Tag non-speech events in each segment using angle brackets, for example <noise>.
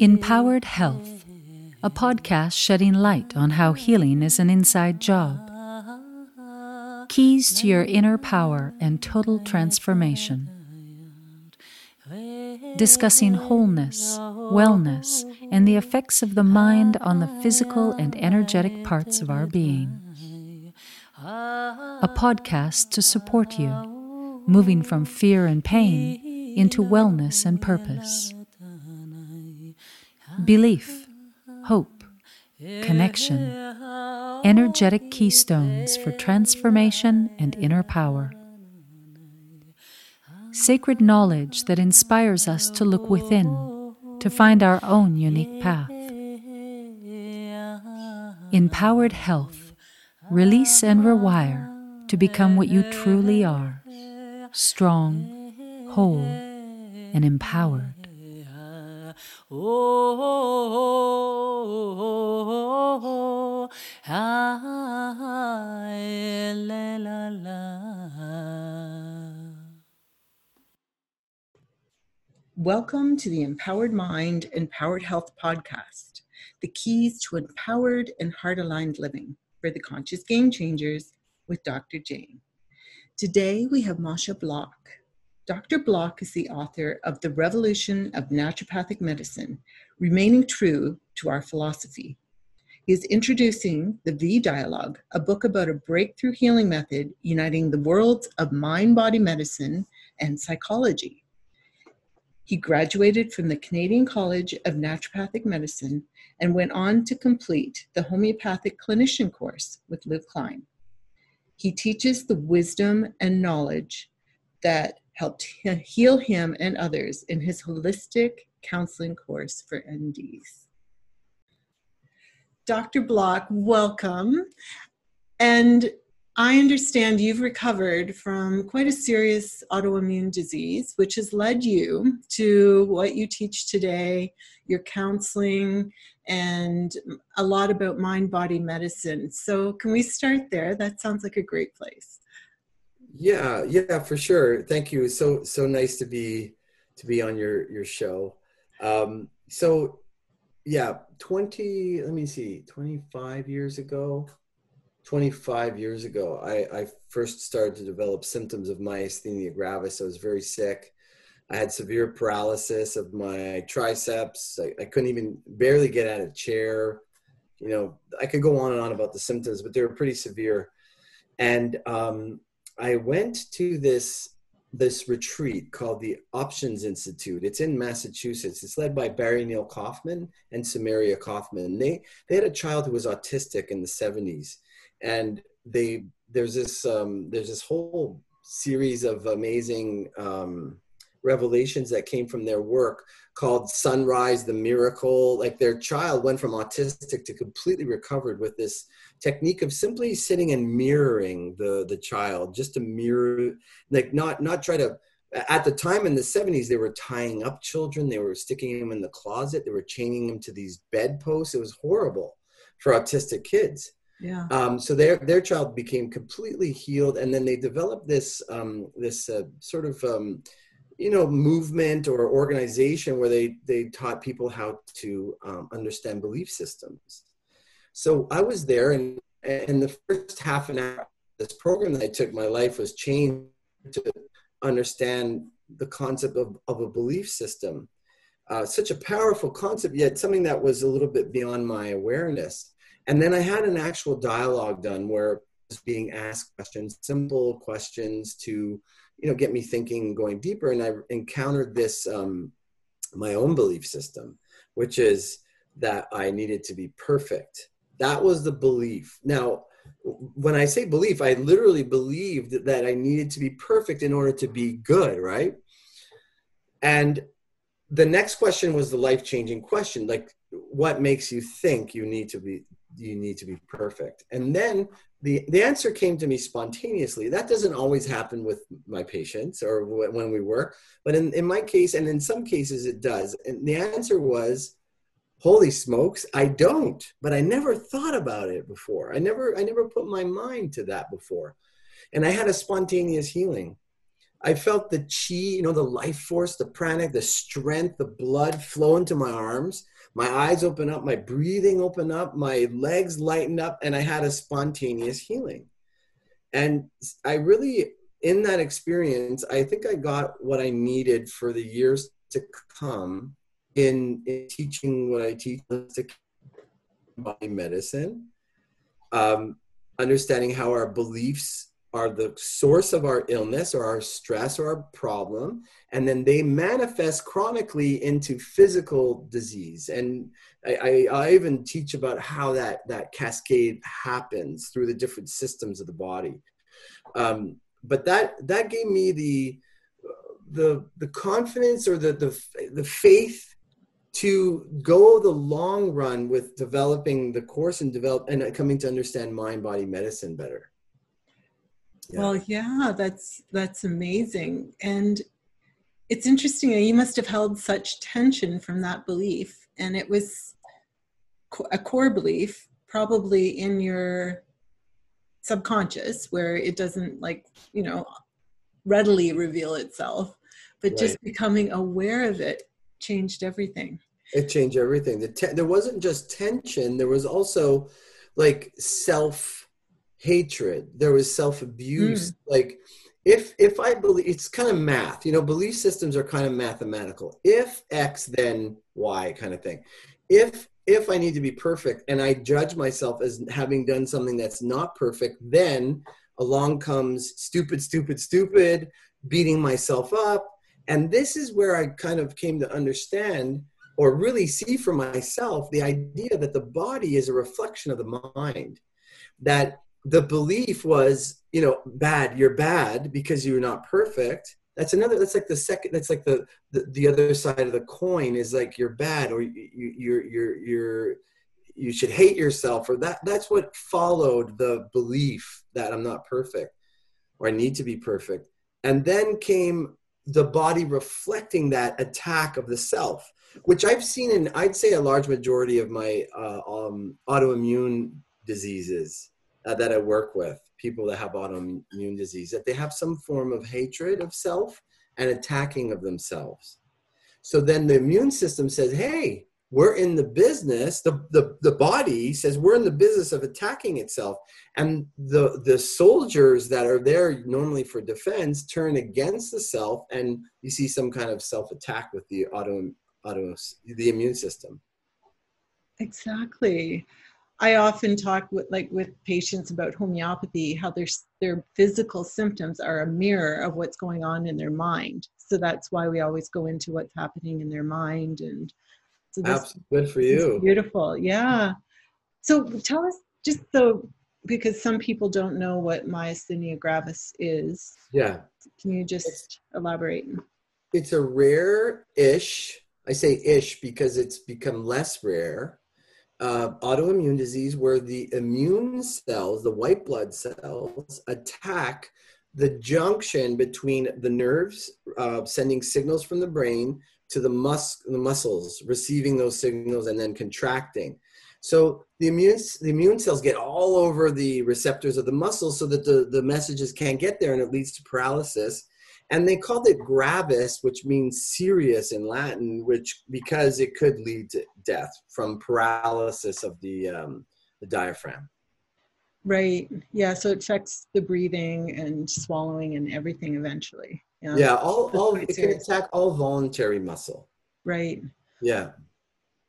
Empowered Health, a podcast shedding light on how healing is an inside job. Keys to your inner power and total transformation. Discussing wholeness, wellness, and the effects of the mind on the physical and energetic parts of our being. A podcast to support you, moving from fear and pain into wellness and purpose belief, hope, connection, energetic keystones for transformation and inner power. Sacred knowledge that inspires us to look within, to find our own unique path. Empowered health, release and rewire to become what you truly are strong, whole, and empowered. Oh, ah, la, la, la. Welcome to the Empowered Mind, Empowered Health podcast, the keys to empowered and heart aligned living for the conscious game changers with Dr. Jane. Today we have Moshe Block. Dr. Block is the author of The Revolution of Naturopathic Medicine, Remaining True to Our Philosophy. He is introducing the V Dialogue, a book about a breakthrough healing method uniting the worlds of mind body medicine and psychology. He graduated from the Canadian College of Naturopathic Medicine and went on to complete the homeopathic clinician course with Louis Klein. He teaches the wisdom and knowledge that helped heal him and others in his holistic counseling course for NDs. Dr. Block, welcome. And I understand you've recovered from quite a serious autoimmune disease, which has led you to what you teach today, your counseling, and a lot about mind body medicine. So, can we start there? That sounds like a great place. Yeah, yeah, for sure. Thank you. So so nice to be to be on your your show. Um, so yeah, 20, let me see, 25 years ago, 25 years ago, I, I first started to develop symptoms of myasthenia gravis. I was very sick. I had severe paralysis of my triceps. I, I couldn't even barely get out of chair. You know, I could go on and on about the symptoms, but they were pretty severe. And um, I went to this this retreat called the Options Institute. It's in Massachusetts. It's led by Barry Neil Kaufman and Samahria Kaufman. They they had a child who was autistic in the 70s, and they there's this um, there's this whole series of amazing um, revelations that came from their work called Son-Rise the Miracle. Like their child went from autistic to completely recovered with this technique of simply sitting and mirroring the the child, just to mirror, like not not try to. At the time in the 70s, they were tying up children. They were sticking them in the closet. They were chaining them to these bedposts. It was horrible for autistic kids. Yeah. Um, so their their child became completely healed, and then they developed this um, this uh, sort of um, you know movement or organization where they they taught people how to um, understand belief systems so i was there and and the first half an hour of this program that i took my life was changed to understand the concept of, of a belief system. Uh, such a powerful concept yet something that was a little bit beyond my awareness. And then i had an actual dialogue done where I was being asked questions simple questions to you know get me thinking going deeper. And i encountered this um, my own belief system which is that i needed to be perfect that was the belief. Now when i say belief i literally believed that i needed to be perfect in order to be good right? And the next question was the life changing question like what makes you think you need to be you need to be perfect? And then the the answer came to me spontaneously. That doesn't always happen with my patients or when we work but in, in my case and in some cases it does. And the answer was holy smokes i don't but i never thought about it before i never i never put my mind to that before and i had a spontaneous healing I felt the chi, you know, the life force, the pranic, the strength, the blood flow into my arms. My eyes open up, my breathing open up, my legs lighten up, and I had a spontaneous healing. And I really, in that experience, I think I got what I needed for the years to come in, in teaching what I teach body medicine, um, understanding how our beliefs are the source of our illness or our stress or our problem and then they manifest chronically into physical disease. And I, I, I, even teach about how that that cascade happens through the different systems of the body. Um, but that that gave me the the the confidence or the the, the faith to go the long run with developing the course and develop and coming to understand mind body medicine better yeah. Well, yeah, that's that's amazing. And it's interesting. You must have held such tension from that belief, and it was a core belief, probably in your subconscious, where it doesn't like you know readily reveal itself, but right. just becoming aware of it changed everything. It changed everything. The te- there wasn't just tension; there was also like self hatred there was self-abuse. Mm. like if if i believe it's kind of math you know belief systems are kind of mathematical. If x then y kind of thing. If if i need to be perfect and i judge myself as having done something that's not perfect then along comes stupid stupid stupid beating myself up. And this is where i kind of came to understand or really see for myself the idea that the body is a reflection of the mind that the belief was you know bad you're bad because you're not perfect. That's another that's like the second that's like the the, the other side of the coin is like you're bad or you, you you're you're you're you should hate yourself or that that's what followed the belief that i'm not perfect or i need to be perfect. And then came the body reflecting that attack of the self which i've seen in i'd say a large majority of my uh, um, autoimmune diseases uh, that I work with, people that have autoimmune disease, that they have some form of hatred of self and attacking of themselves. So then the immune system says, hey, we're in the business, the, the, the body says we're in the business of attacking itself. And the, the soldiers that are there normally for defense turn against the self, and you see some kind of self attack with the auto, auto the immune system. Exactly. I often talk with like with patients about homeopathy, how their their physical symptoms are a mirror of what's going on in their mind. So that's why we always go into what's happening in their mind, and so this, good for you. Beautiful, yeah. So tell us just so because some people don't know what myasthenia gravis is. Yeah. Can you just it's, elaborate? It's a rare-ish. I say ish because it's become less rare uh, autoimmune disease where the immune cells, the white blood cells, attack the junction between the nerves uh, sending signals from the brain to the, mus- the muscles, receiving those signals and then contracting. So the immune, the immune cells get all over the receptors of the muscles so that the, the messages can't get there and it leads to paralysis and they called it gravis which means serious in latin which because it could lead to death from paralysis of the um, the diaphragm. Right. Yeah so it affects the breathing and swallowing and everything eventually. Yeah, yeah all, all it can attack all voluntary muscle. Right. Yeah.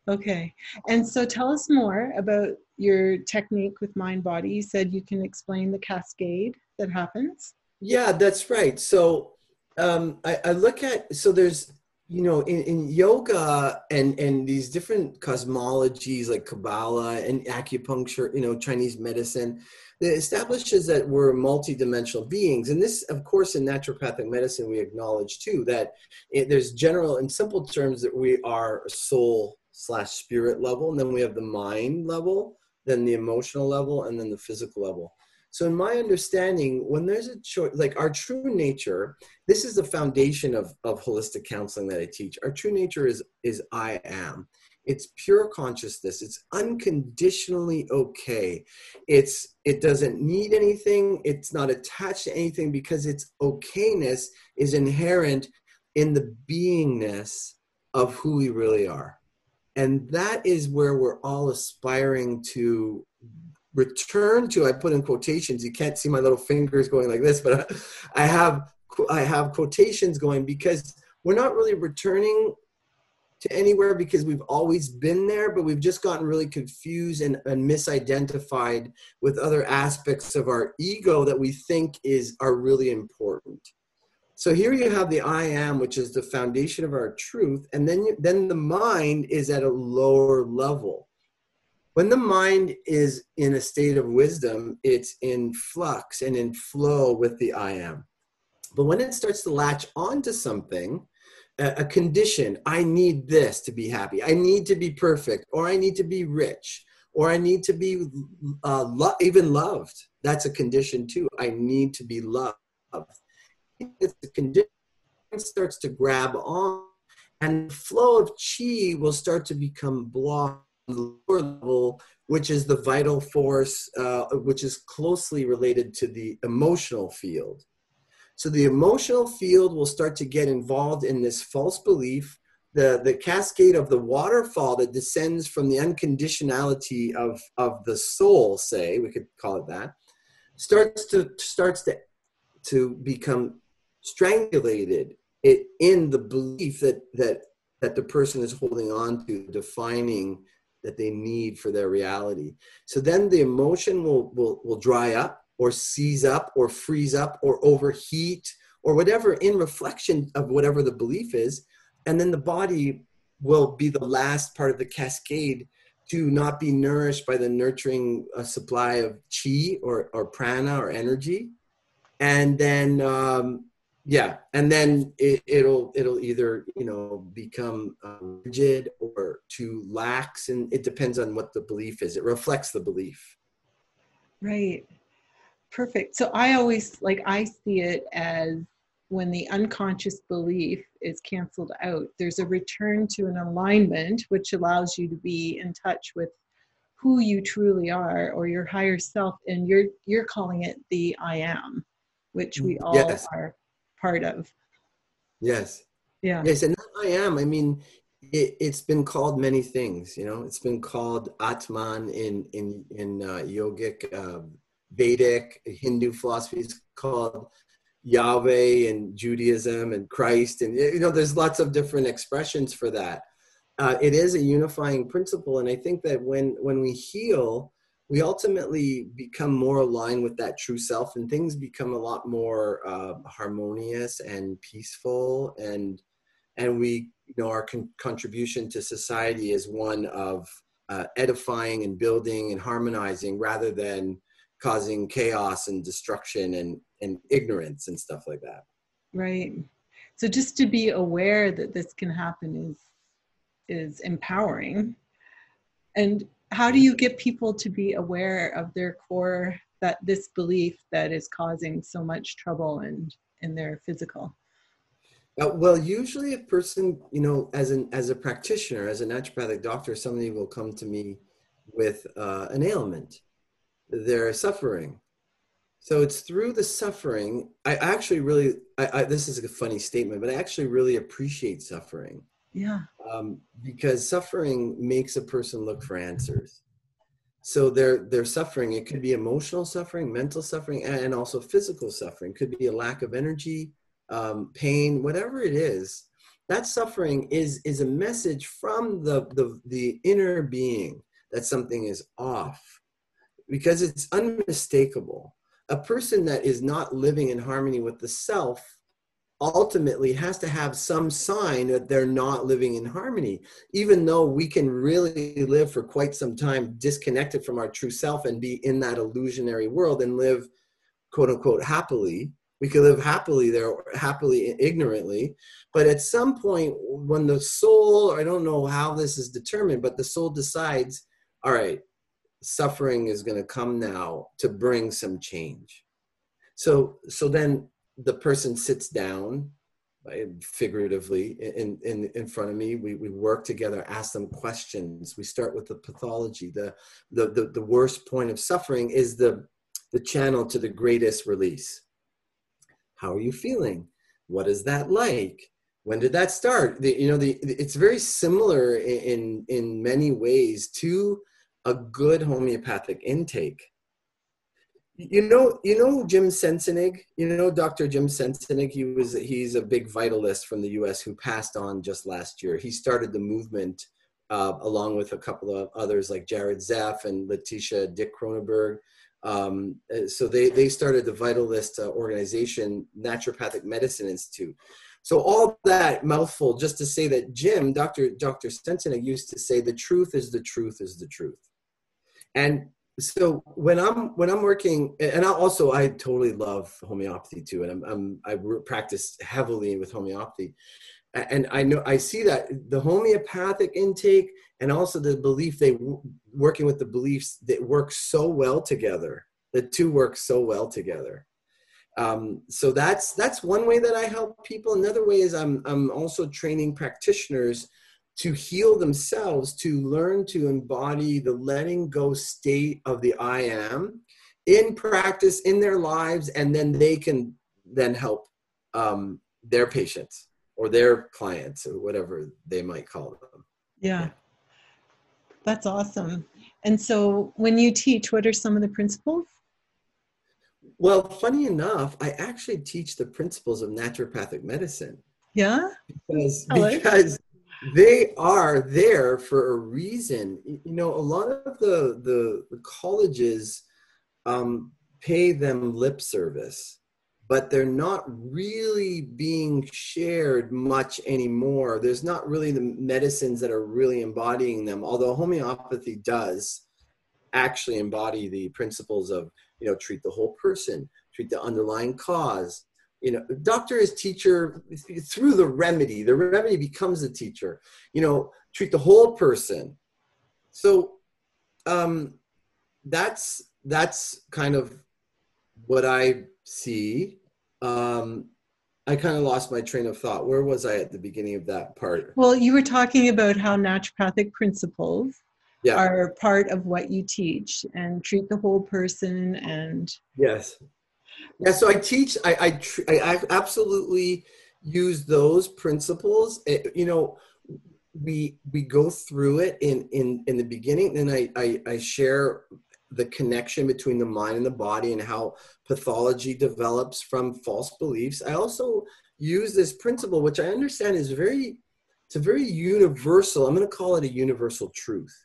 Okay. And so tell us more about your technique with mind body. You said you can explain the cascade that happens. Yeah that's right. So um, I, I look at so there's you know in, in yoga and and these different cosmologies like kabbalah and acupuncture you know chinese medicine that establishes that we're multidimensional beings. And this of course in naturopathic medicine we acknowledge too that it, there's general in simple terms that we are soul slash spirit level and then we have the mind level then the emotional level and then the physical level so, in my understanding, when there's a choice, like our true nature, this is the foundation of, of holistic counseling that I teach. Our true nature is is I am. it's pure consciousness it's unconditionally okay it's it doesn't need anything it's not attached to anything because its okayness is inherent in the beingness of who we really are and that is where we're all aspiring to return to i put in quotations you can't see my little fingers going like this but i have i have quotations going because we're not really returning to anywhere because we've always been there, but we've just gotten really confused and, and misidentified with other aspects of our ego that we think is are really important. So here you have the I am, which is the foundation of our truth, and then you, then the mind is at a lower level. When the mind is in a state of wisdom, it's in flux and in flow with the I am. But when it starts to latch onto something, a condition i need this to be happy i need to be perfect or i need to be rich or i need to be uh, lo- even loved that's a condition too i need to be loved it's the condition starts to grab on and the flow of chi will start to become blocked the lower level which is the vital force uh, which is closely related to the emotional field. So the emotional field will start to get involved in this false belief, the, the cascade of the waterfall that descends from the unconditionality of, of the soul, say, we could call it that, starts to starts to to become strangulated it in the belief that that that the person is holding on to, defining that they need for their reality. So then the emotion will will will dry up or seize up or freeze up or overheat or whatever in reflection of whatever the belief is. And then the body will be the last part of the cascade to not be nourished by the nurturing uh, supply of chi or, or prana or energy. And then, um, yeah, and then it, will it'll either you know become uh, rigid or too lax, and it depends on what the belief is. It reflects the belief. Right. Perfect. So I always like I see it as when the unconscious belief is canceled out, there's a return to an alignment which allows you to be in touch with who you truly are or your higher self and you're you're calling it the I am, which we all yes. are part of. Yes. Yeah. Yes, and I am. I mean, it, has been called many things. You know, it's been called Atman in in in uh, yogic uh, Vedic Hindu philosophies called Yahweh and Judaism and Christ. And, you know, there's lots of different expressions for that. Uh, it is a unifying principle. And I think that when, when we heal, we ultimately become more aligned with that true self and things become a lot more uh, harmonious and peaceful and and we you know our con- contribution to society is one of uh, edifying and building and harmonizing rather than causing chaos and destruction and, and ignorance and stuff like that. Right. So just to be aware that this can happen is is empowering. And how do you get people to be aware of their core that this belief that is causing so much trouble and in, their physical? Uh, well, usually a person, you know, as an as a practitioner, as a naturopathic doctor, somebody will come to me with uh, an ailment, they're suffering. So it's through the suffering. I actually really, I, I, this is a funny statement, but I actually really appreciate suffering. Yeah. Um, because suffering makes a person look for answers. So their their suffering, it could be emotional suffering, mental suffering, and also physical suffering. Could be a lack of energy, um, pain, whatever it is. That suffering is is a message from the the the inner being that something is off because it's unmistakable. A person that is not living in harmony with the self ultimately has to have some sign that they're not living in harmony, even though we can really live for quite some time disconnected from our true self and be in that illusionary world and live quote unquote happily. We could live happily there, happily ignorantly. But at some point, when the soul, I don't know how this is determined, but the soul decides, all right, suffering is going to come now to bring some change so so then the person sits down figuratively in, in, in front of me. We, we work together, ask them questions. We start with the pathology. The, the, the, the worst point of suffering is the, the channel to the greatest release. How are you feeling? What is that like? When did that start? The, you know, the, it's very similar in, in many ways to a good homeopathic intake you know, you know Jim Sensenig. You know Dr. Jim Sensenig. He was he's a big vitalist from the U.S. who passed on just last year. He started the movement uh, along with a couple of others like Jared Zeff and Letitia Dick Kronenberg. Um, so they they started the Vitalist uh, organization, Naturopathic Medicine Institute. So all that mouthful just to say that Jim, Dr. Dr. Sensenig used to say the truth is the truth is the truth. And so when i'm when i'm working and i also i totally love homeopathy too and i'm, I'm i practice heavily with homeopathy. And i know i see that the homeopathic intake and also the belief they working with the beliefs that work so well together the two work so well together. Um, so that's that's one way that i help people. Another way is i'm i'm also training practitioners to heal themselves, to learn to embody the letting go state of the I am in practice in their lives, and then they can then help um, their patients or their clients or whatever they might call them. Yeah. yeah. That's awesome. And so when you teach, what are some of the principles? Well, funny enough, I actually teach the principles of naturopathic medicine. Yeah. Because because they are there for a reason. You know, a lot of the the, the colleges um, pay them lip service, but they're not really being shared much anymore. There's not really the medicines that are really embodying them. Although homeopathy does actually embody the principles of you know treat the whole person, treat the underlying cause, you know doctor is teacher through the remedy the remedy becomes the teacher. You know treat the whole person. So um that's that's kind of what i see. Um i kind of lost my train of thought. Where was i at the beginning of that part? Well you were talking about how naturopathic principles yeah. are part of what you teach and treat the whole person and yes yeah, so I teach. I I, tr- I absolutely use those principles. It, eh, you know, we we go through it in in in the beginning, and I, I I share the connection between the mind and the body and how pathology develops from false beliefs. I also use this principle, which I understand is very it's a very universal. I'm going to call it a universal truth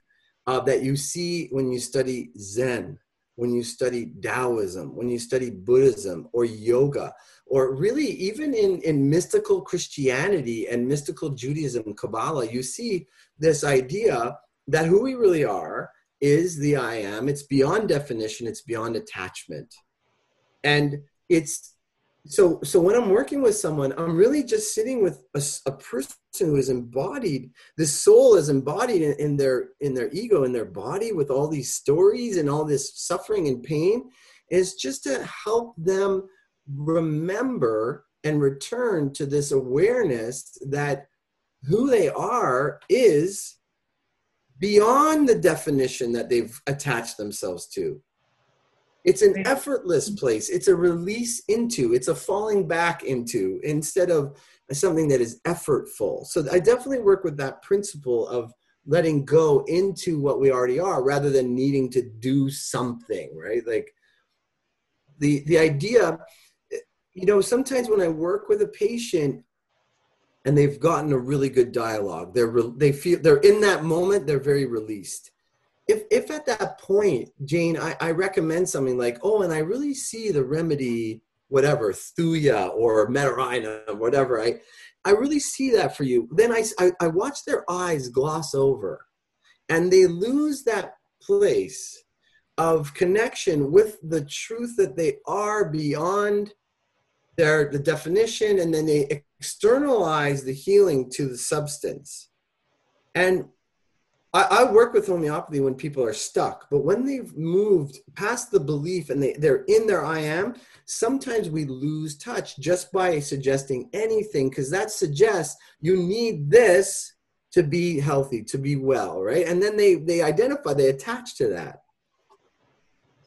uh, that you see when you study Zen when you study Taoism, when you study Buddhism or yoga, or really even in, in mystical Christianity and mystical Judaism, Kabbalah, you see this idea that who we really are is the I am. It's beyond definition, it's beyond attachment. And it's so so when i'm working with someone i'm really just sitting with a, a person who is embodied the soul is embodied in, in, their in their ego in their body with all these stories and all this suffering and pain is just to help them remember and return to this awareness that who they are is beyond the definition that they've attached themselves to it's an effortless place. It's a release into, it's a falling back into instead of something that is effortful. So I definitely work with that principle of letting go into what we already are rather than needing to do something, right? Like the the idea you know, sometimes when I work with a patient and they've gotten a really good dialogue, they're they feel they're in that moment, they're very released if if at that point, Jane, I, I recommend something like, oh, and I really see the remedy, whatever, Thuya or Metarina, whatever, I I really see that for you. Then I, I, I watch their eyes gloss over and they lose that place of connection with the truth that they are beyond their the definition and then they externalize the healing to the substance and I, I, work with homeopathy when people are stuck, but when they've moved past the belief and they, they're in their I am, sometimes we lose touch just by suggesting anything because that suggests you need this to be healthy, to be well, right? And then they they identify, they attach to that.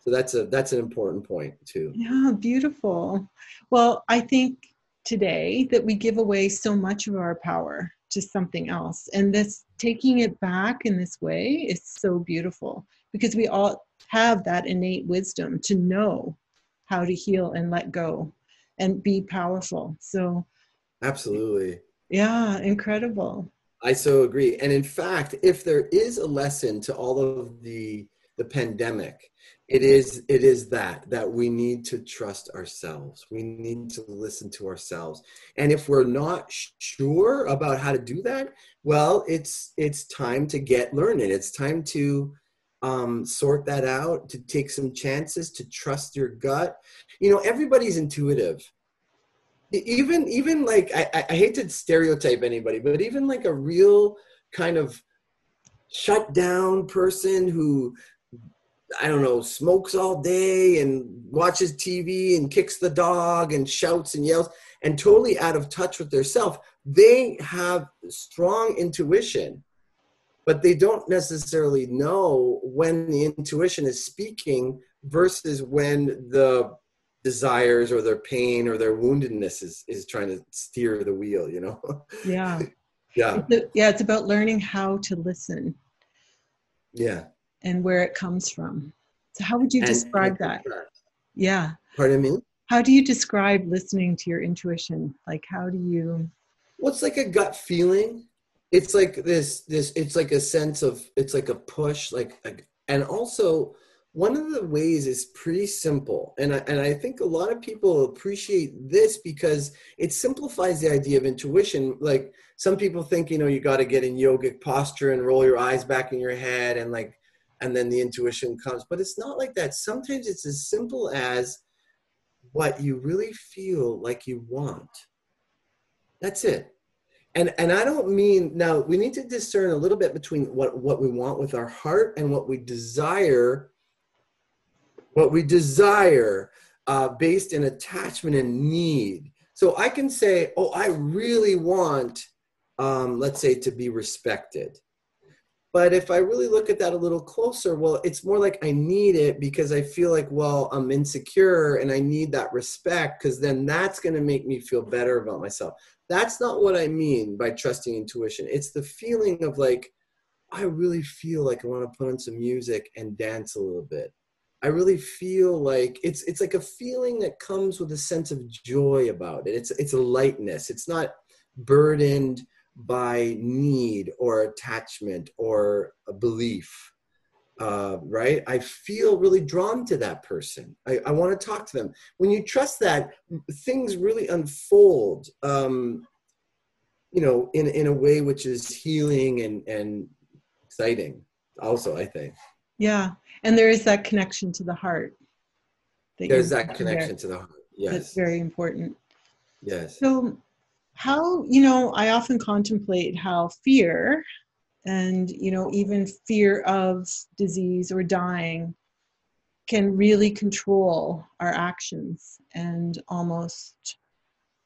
So that's a that's an important point too. Yeah, beautiful. Well, I think today that we give away so much of our power to something else. And this taking it back in this way is so beautiful because we all have that innate wisdom to know how to heal and let go and be powerful. So absolutely. yeah incredible. I so agree. And in fact if there is a lesson to all of the the pandemic it is it is that that we need to trust ourselves. We need to listen to ourselves. And if we're not sure about how to do that well it's it's time to get learning. It's time to um, sort that out to take some chances to trust your gut. You know everybody's intuitive. Even even like I, I hate to stereotype anybody but even like a real kind of shut down person who I don't know, smokes all day and watches TV and kicks the dog and shouts and yells and totally out of touch with their self, they have strong intuition, but they don't necessarily know when the intuition is speaking versus when the desires or their pain or their woundedness is, is trying to steer the wheel, you know? Yeah. <laughs> yeah. It's, yeah, it's about learning how to listen. Yeah and where it comes from. So, how would you and, describe that? Yeah. Pardon me? How do you describe listening to your intuition? Like, how do you? What's like a gut feeling. It's like this, this, it's like a sense of, it's like a push, like, and also one of the ways is pretty simple. And I, and I think a lot of people appreciate this because it simplifies the idea of intuition. Like, some people think, you know, you got to get in yogic posture and roll your eyes back in your head and like and then the intuition comes. But it's not like that. Sometimes it's as simple as what you really feel like you want. That's it. And and I don't mean now we need to discern a little bit between what, what we want with our heart and what we desire, what we desire uh, based in attachment and need. So I can say, oh, I really want, um, let's say, to be respected. But if I really look at that a little closer, well, it's more like I need it because I feel like, well, I'm insecure and I need that respect because then that's going to make me feel better about myself. That's not what I mean by trusting intuition. It's the feeling of like, I really feel like I want to put on some music and dance a little bit. I really feel like it's it's like a feeling that comes with a sense of joy about it. It's it's a lightness. It's not burdened by need or attachment or a belief uh, right? I feel really drawn to that person. I, I want to talk to them. When you trust that things really unfold um, you know in, in a way which is healing and, and exciting also i think. Yeah and there is that connection to the heart that there's that connection there. to the heart yes. that's very important. Yes. So how you know i often contemplate how fear and you know even fear of disease or dying can really control our actions and almost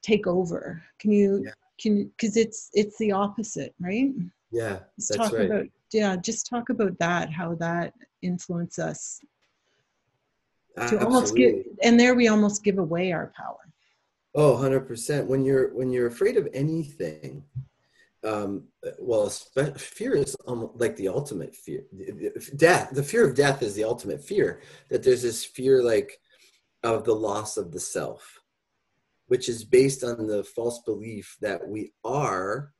take over can you yeah. can because it's it's the opposite right yeah let's that's talk right. about yeah just talk about that how that influence us uh, to almost give and there we almost give away our power Oh, 100%. When you're when you're afraid of anything, um, well, fear is almost like the ultimate fear. Death, the fear of death is the ultimate fear. That there's this fear like of the loss of the self, which is based on the false belief that we are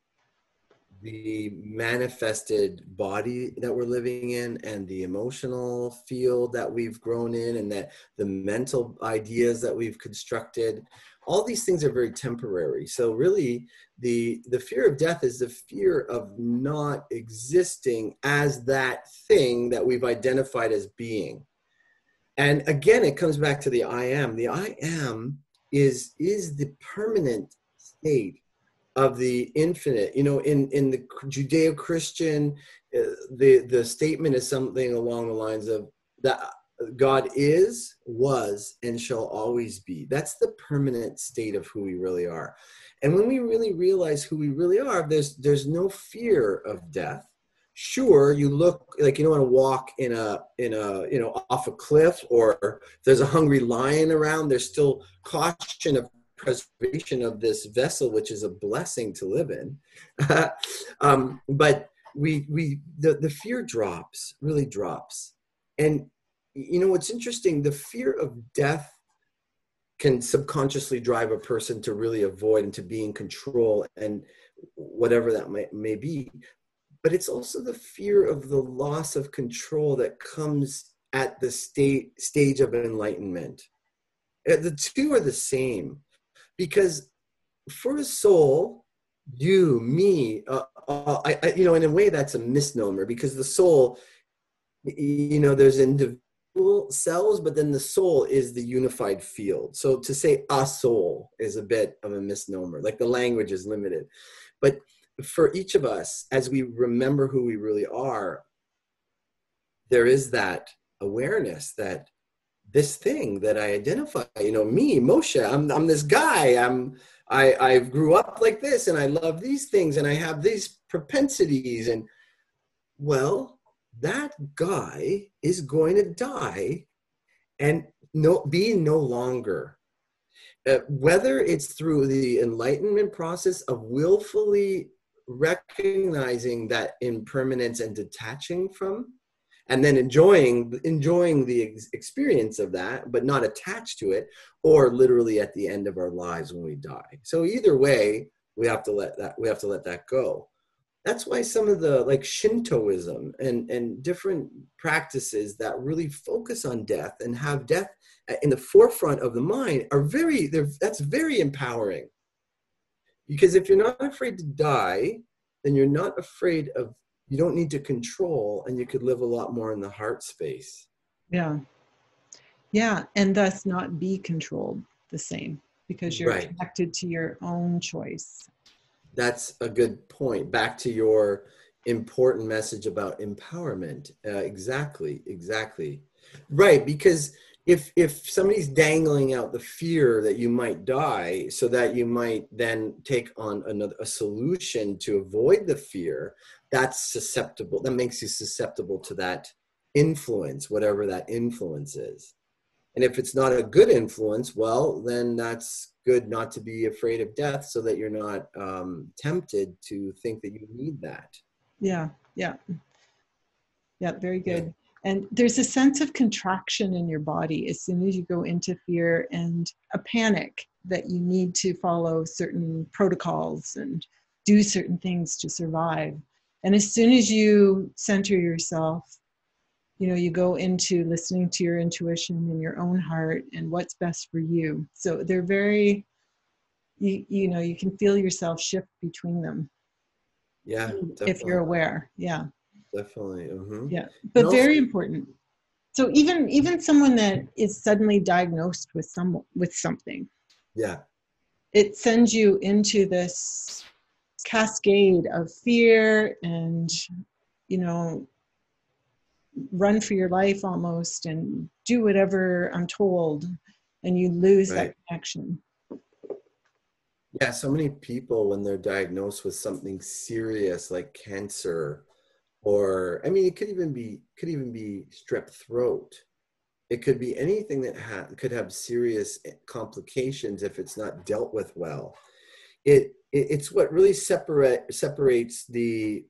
the manifested body that we're living in and the emotional field that we've grown in and that the mental ideas that we've constructed all these things are very temporary. So really the the fear of death is the fear of not existing as that thing that we've identified as being. And again it comes back to the i am. The i am is is the permanent state of the infinite. You know in in the judeo-christian uh, the the statement is something along the lines of that God is, was, and shall always be. That's the permanent state of who we really are. And when we really realize who we really are, there's there's no fear of death. Sure, you look like you don't want to walk in a in a you know off a cliff, or there's a hungry lion around. There's still caution of preservation of this vessel, which is a blessing to live in. <laughs> um, but we we the, the fear drops, really drops. And you know what's interesting, the fear of death can subconsciously drive a person to really avoid and to be in control and whatever that may, may be. But it's also the fear of the loss of control that comes at the state stage of enlightenment. Uh, the two are the same because for a soul you me uh, uh, I, I, you know in a way that's a misnomer because the soul you know there's individual cells, but then the soul is the unified field. So to say a soul is a bit of a misnomer, like the language is limited. But for each of us, as we remember who we really are, there is that awareness that this thing that I identify, you know, me, Moshe, I'm, I'm this guy, I'm, I, I grew up like this and I love these things and I have these propensities and well, that guy is going to die and no, be no longer. Uh, whether it's through the enlightenment process of willfully recognizing that impermanence and detaching from and then enjoying enjoying the ex- experience of that but not attached to it or literally at the end of our lives when we die so either way we have to let that we have to let that go that's why some of the like shintoism and and different practices that really focus on death and have death in the forefront of the mind are very they're that's very empowering. Because if you're not afraid to die then you're not afraid of you don't need to control and you could live a lot more in the heart space. Yeah. Yeah and thus not be controlled the same because you're right. connected to your own choice that's a good point. Back to your important message about empowerment. Uh, exactly, exactly. Right, because if if somebody's dangling out the fear that you might die so that you might then take on another a solution to avoid the fear that's susceptible that makes you susceptible to that influence whatever that influence is and if it's not a good influence well then that's good not to be afraid of death so that you're not um, tempted to think that you need that. Yeah, yeah. Yeah, very good. Yeah. And there's a sense of contraction in your body as soon as you go into fear and a panic that you need to follow certain protocols and do certain things to survive. And as soon as you center yourself, you know, you go into listening to your intuition and your own heart and what's best for you. So they're very, you, you know, you can feel yourself shift between them. Yeah. Definitely. If you're aware. Yeah. Definitely. Mm-hmm. Yeah. But also, very important. So even even someone that is suddenly diagnosed with some with something. Yeah. It sends you into this cascade of fear and you know run for your life almost and do whatever I'm told, and you lose right. that connection. Yeah, so many people when they're diagnosed with something serious like cancer, or I mean, it could even be could even be strep throat. It could be anything that ha- could have serious complications if it's not dealt with well. It, it it's what really separate separates the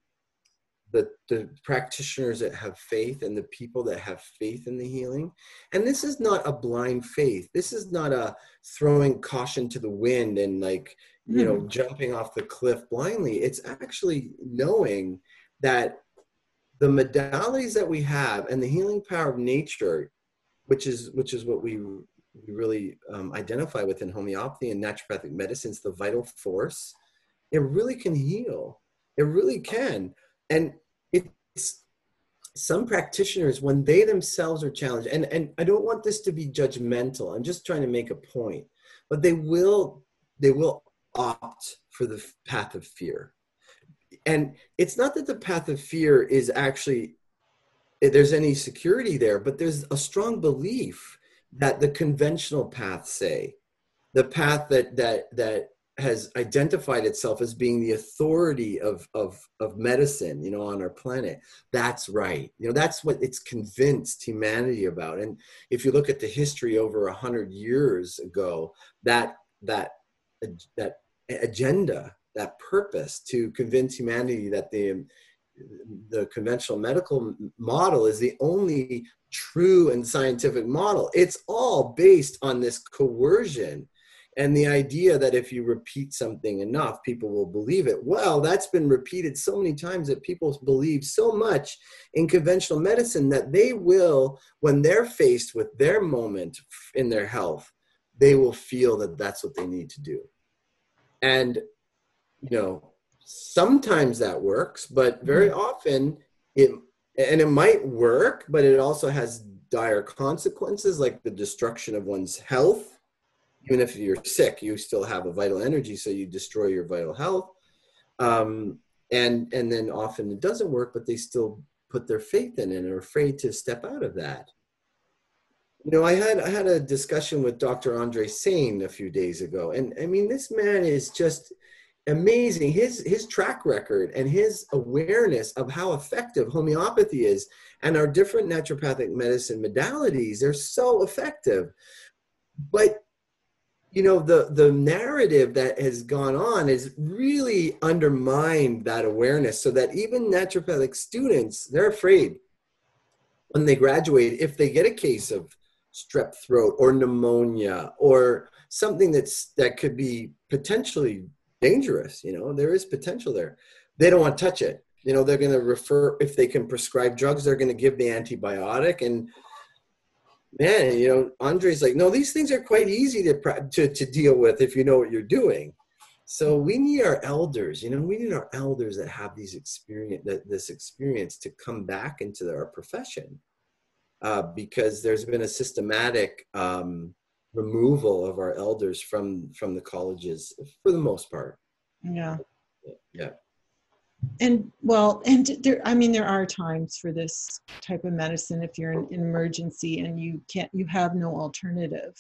the, the practitioners that have faith and the people that have faith in the healing. And this is not a blind faith. This is not a throwing caution to the wind and like, you know, hmm. jumping off the cliff blindly. It's actually knowing that the modalities that we have and the healing power of nature, which is which is what we we really um, identify with in homeopathy and naturopathic medicine, medicines, the vital force, it really can heal. It really can and it's some practitioners when they themselves are challenged and and i don't want this to be judgmental i'm just trying to make a point but they will they will opt for the path of fear. And it's not that the path of fear is actually there's any security there but there's a strong belief that the conventional path say the path that that that has identified itself as being the authority of of of medicine you know on our planet. That's right. You know that's what it's convinced humanity about. And if you look at the history over a hundred years ago that that that agenda that purpose to convince humanity that the the conventional medical model is the only true and scientific model it's all based on this coercion and the idea that if you repeat something enough people will believe it. Well that's been repeated so many times that people believe so much in conventional medicine that they will when they're faced with their moment in their health they will feel that that's what they need to do. And you know sometimes that works but very mm-hmm. often it and it might work but it also has dire consequences like the destruction of one's health even if you're sick, you still have a vital energy, so you destroy your vital health. Um, and and then often it doesn't work, but they still put their faith in it and are afraid to step out of that. You know, I had I had a discussion with Dr. Andre Saine a few days ago, and I mean, this man is just amazing. His his track record and his awareness of how effective homeopathy is, and our different naturopathic medicine modalities, they're so effective. But you know the the narrative that has gone on has really undermined that awareness so that even naturopathic students they're afraid when they graduate if they get a case of strep throat or pneumonia or something that's that could be potentially dangerous you know there is potential there. They don't want to touch it. You know they're going to refer if they can prescribe drugs they're going to give the antibiotic and man, you know, Andre's like, no, these things are quite easy to, to, to deal with if you know what you're doing. So we need our elders, you know, we need our elders that have these experience, that this experience to come back into our profession, uh, because there's been a systematic um, removal of our elders from from the colleges for the most part. Yeah. Yeah and well and there i mean there are times for this type of medicine if you're in an emergency and you can't you have no alternative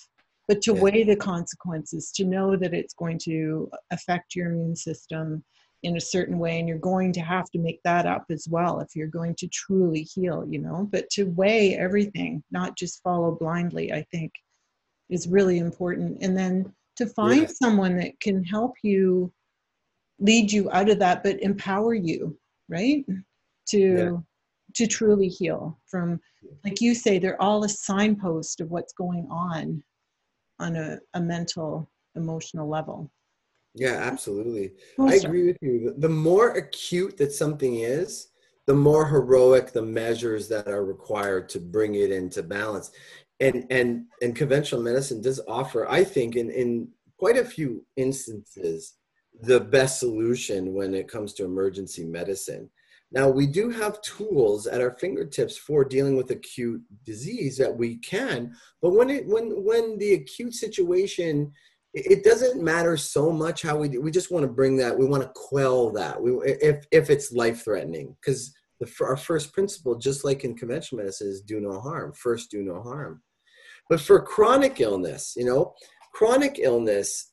but to yeah. weigh the consequences to know that it's going to affect your immune system in a certain way and you're going to have to make that up as well if you're going to truly heal you know but to weigh everything not just follow blindly i think is really important and then to find yeah. someone that can help you lead you out of that but empower you right? To yeah. to truly heal from like you say they're all a signpost of what's going on on a, a mental emotional level. Yeah absolutely. I agree with you. The more acute that something is the more heroic the measures that are required to bring it into balance. And and and conventional medicine does offer i think in in quite a few instances the best solution when it comes to emergency medicine. Now, we do have tools at our fingertips for dealing with acute disease that we can, but when it when when the acute situation it doesn't matter so much how we do. We just want to bring that. We want to quell that. We if if it's life threatening, because our first principle, just like in conventional medicine, is do no harm. First, do no harm. But for chronic illness, you know, chronic illness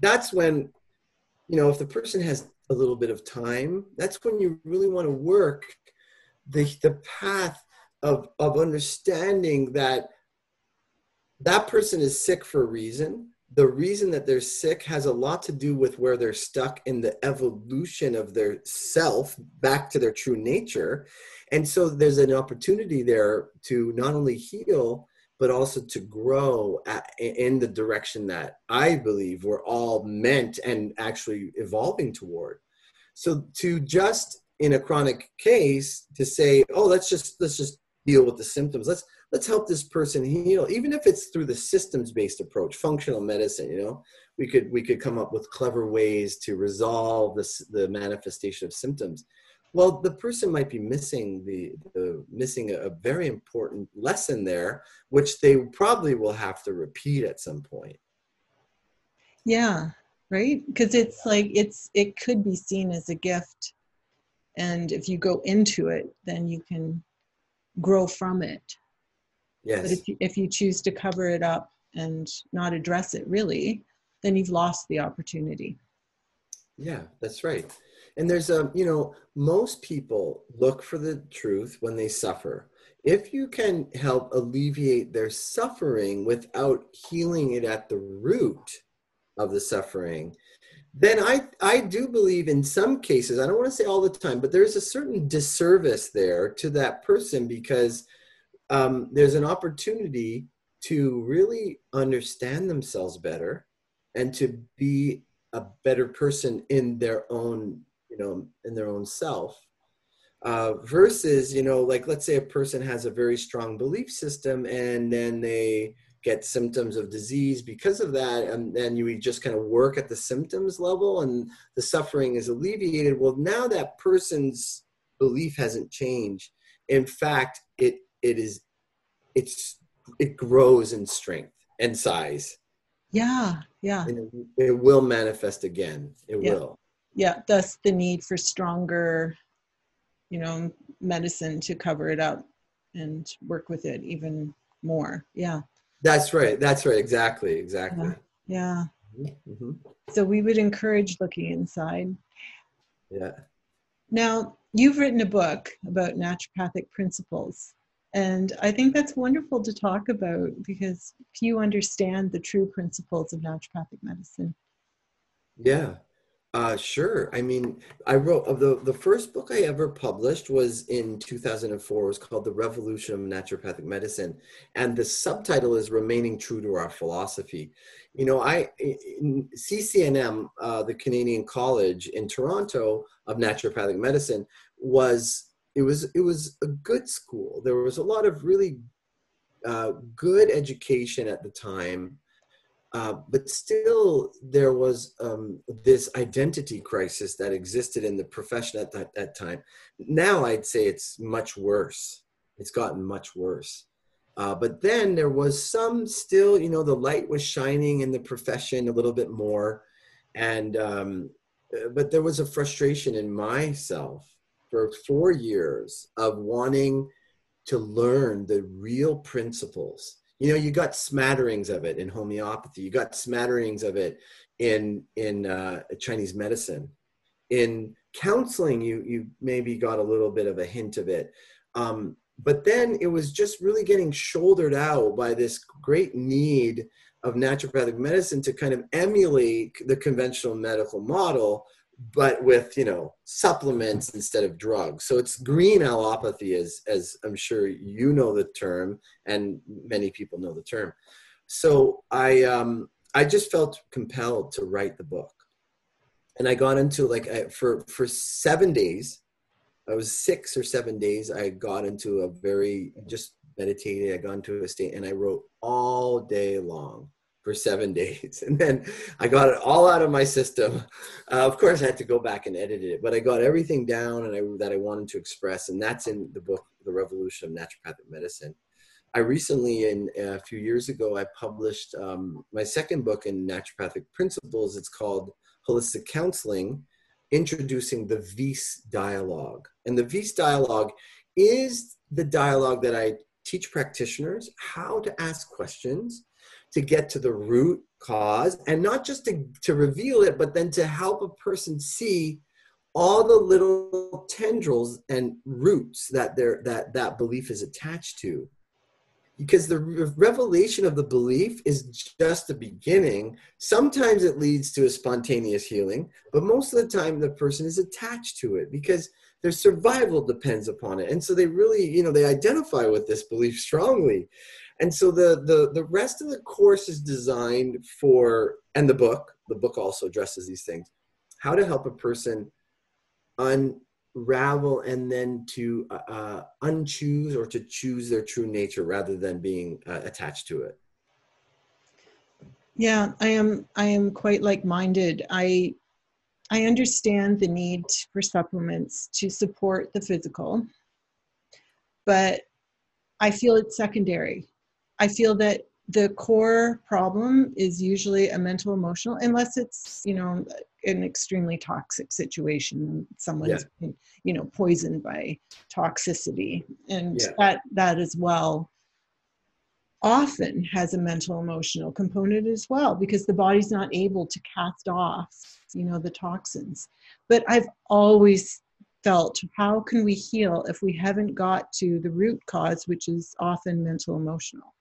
that's when you know if the person has a little bit of time that's when you really want to work the the path of of understanding that that person is sick for a reason. The reason that they're sick has a lot to do with where they're stuck in the evolution of their self back to their true nature. And so there's an opportunity there to not only heal but also to grow at, in the direction that I believe we're all meant and actually evolving toward. So to just in a chronic case to say, oh, let's just let's just deal with the symptoms. Let's let's help this person heal, even if it's through the systems-based approach, functional medicine. You know, we could we could come up with clever ways to resolve this the manifestation of symptoms well the person might be missing the, the missing a, a, very important lesson there which they probably will have to repeat at some point. Yeah right? Because it's like it's it could be seen as a gift. And if you go into it then you can grow from it. Yes. but if you, if you choose to cover it up and not address it really then you've lost the opportunity. Yeah that's right and there's a you know most people look for the truth when they suffer. If you can help alleviate their suffering without healing it at the root of the suffering then I, I do believe in some cases, I don't want to say all the time, but there's a certain disservice there to that person because um, there's an opportunity to really understand themselves better and to be a better person in their own, know, in their own self. Uh, versus, you know, like let's say a person has a very strong belief system and then they, get symptoms of disease because of that and then you just kind of work at the symptoms level and the suffering is alleviated well now that person's belief hasn't changed in fact it it is it's it grows in strength and size yeah yeah and it, it will manifest again it yeah. will yeah thus the need for stronger you know medicine to cover it up and work with it even more yeah that's right. That's right. Exactly. Exactly. Yeah. yeah. Mm-hmm. So we would encourage looking inside. Yeah. Now, you've written a book about naturopathic principles. And I think that's wonderful to talk about because few understand the true principles of naturopathic medicine. Yeah. Uh, sure. I mean, I wrote uh, the the first book I ever published was in 2004. It was called The Revolution of Naturopathic Medicine, and the subtitle is "Remaining True to Our Philosophy." You know, I CCNM, uh, the Canadian College in Toronto of Naturopathic Medicine, was it was it was a good school. There was a lot of really uh, good education at the time uh, but still, there was um, this identity crisis that existed in the profession at that, that time. Now, I'd say it's much worse. It's gotten much worse. Uh, but then there was some still, you know, the light was shining in the profession a little bit more. And, um, uh, but there was a frustration in myself for four years of wanting to learn the real principles you know you got smatterings of it in homeopathy. You got smatterings of it in in uh, chinese medicine. In counseling you you maybe got a little bit of a hint of it. Um, but then it was just really getting shouldered out by this great need of naturopathic medicine to kind of emulate the conventional medical model but with you know supplements instead of drugs. So it's green allopathy as as i'm sure you know the term and many people know the term. So i um i just felt compelled to write the book. And i got into like I, for for seven days i was six or seven days. I got into a very just meditated i got into a state and i wrote all day long for seven <laughs> days. And then I got it all out of my system. Uh, of course, I had to go back and edit it, but I got everything down and I, that I wanted to express. And that's in the book, The Revolution of Naturopathic Medicine. I recently, in a few years ago, I published um, my second book in naturopathic principles. It's called Holistic Counseling, Introducing the VIS Dialogue. And the VIS Dialogue is the dialogue that I teach practitioners how to ask questions to get to the root cause and not just to, to reveal it, but then to help a person see all the little tendrils and roots that their that that belief is attached to. Because the revelation of the belief is just the beginning. Sometimes it leads to a spontaneous healing but most of the time the person is attached to it because their survival depends upon it. And so they really you know they identify with this belief strongly and so the the the rest of the course is designed for and the book the book also addresses these things how to help a person unravel and then to uh, uh, unchoose or to choose their true nature rather than being uh, attached to it. Yeah i am i am quite like-minded. I i understand the need for supplements to support the physical but i feel it's secondary I feel that the core problem is usually a mental emotional unless it's you know an extremely toxic situation someone's yeah. been, you know poisoned by toxicity and yeah. that that as well often has a mental emotional component as well because the body's not able to cast off you know the toxins but i've always felt how can we heal if we haven't got to the root cause which is often mental emotional